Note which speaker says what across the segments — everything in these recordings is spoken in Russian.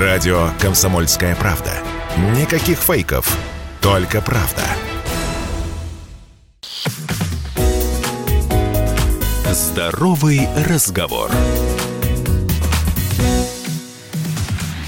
Speaker 1: Радио «Комсомольская правда». Никаких фейков, только правда. Здоровый разговор.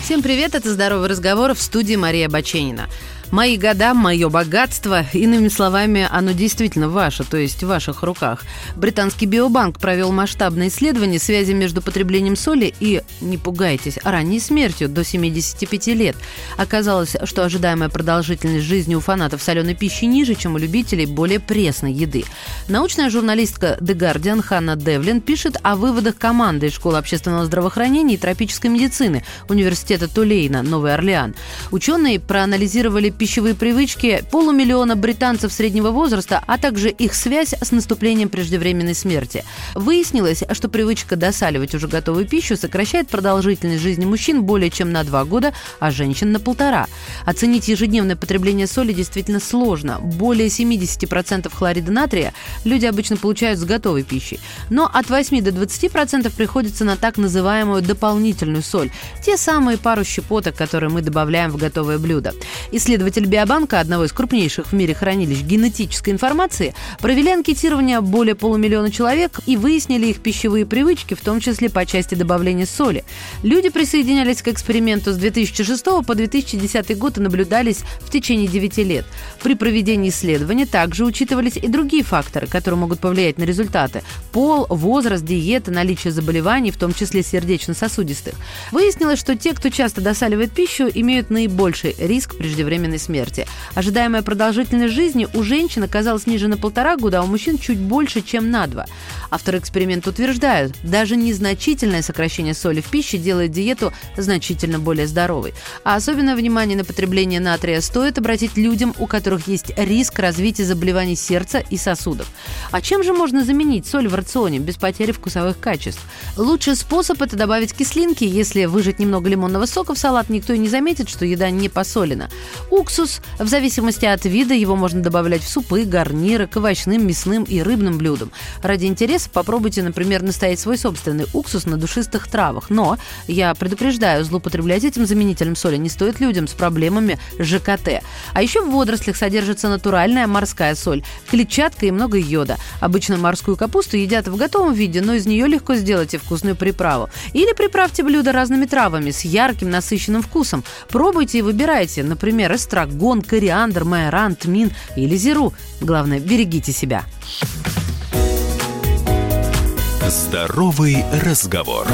Speaker 2: Всем привет, это «Здоровый разговор» в студии Мария Баченина. Мои года, мое богатство, иными словами, оно действительно ваше, то есть в ваших руках. Британский биобанк провел масштабное исследование связи между потреблением соли и, не пугайтесь, ранней смертью до 75 лет. Оказалось, что ожидаемая продолжительность жизни у фанатов соленой пищи ниже, чем у любителей более пресной еды. Научная журналистка The Guardian Ханна Девлин пишет о выводах команды из школы общественного здравоохранения и тропической медицины Университета Тулейна, Новый Орлеан. Ученые проанализировали пищевые привычки полумиллиона британцев среднего возраста, а также их связь с наступлением преждевременной смерти. Выяснилось, что привычка досаливать уже готовую пищу сокращает продолжительность жизни мужчин более чем на два года, а женщин на полтора. Оценить ежедневное потребление соли действительно сложно. Более 70% хлорида натрия люди обычно получают с готовой пищей. Но от 8 до 20% приходится на так называемую дополнительную соль. Те самые пару щепоток, которые мы добавляем в готовое блюдо. Исследователи Исследователи Биобанка, одного из крупнейших в мире хранилищ генетической информации, провели анкетирование более полумиллиона человек и выяснили их пищевые привычки, в том числе по части добавления соли. Люди присоединялись к эксперименту с 2006 по 2010 год и наблюдались в течение 9 лет. При проведении исследования также учитывались и другие факторы, которые могут повлиять на результаты – пол, возраст, диета, наличие заболеваний, в том числе сердечно-сосудистых. Выяснилось, что те, кто часто досаливает пищу, имеют наибольший риск преждевременной преждевременной смерти. Ожидаемая продолжительность жизни у женщин оказалась ниже на полтора года, а у мужчин чуть больше, чем на два. Авторы эксперимента утверждают, даже незначительное сокращение соли в пище делает диету значительно более здоровой. А особенное внимание на потребление натрия стоит обратить людям, у которых есть риск развития заболеваний сердца и сосудов. А чем же можно заменить соль в рационе без потери вкусовых качеств? Лучший способ – это добавить кислинки. Если выжать немного лимонного сока в салат, никто и не заметит, что еда не посолена. Уксус, в зависимости от вида, его можно добавлять в супы, гарниры, к овощным, мясным и рыбным блюдам. Ради интереса попробуйте, например, настоять свой собственный уксус на душистых травах. Но, я предупреждаю, злоупотреблять этим заменителем соли не стоит людям с проблемами ЖКТ. А еще в водорослях содержится натуральная морская соль, клетчатка и много йода. Обычно морскую капусту едят в готовом виде, но из нее легко сделать и вкусную приправу. Или приправьте блюдо разными травами с ярким насыщенным вкусом. Пробуйте и выбирайте, например, эстрагон, кориандр, майоран, тмин или зиру. Главное, берегите себя.
Speaker 1: Здоровый разговор.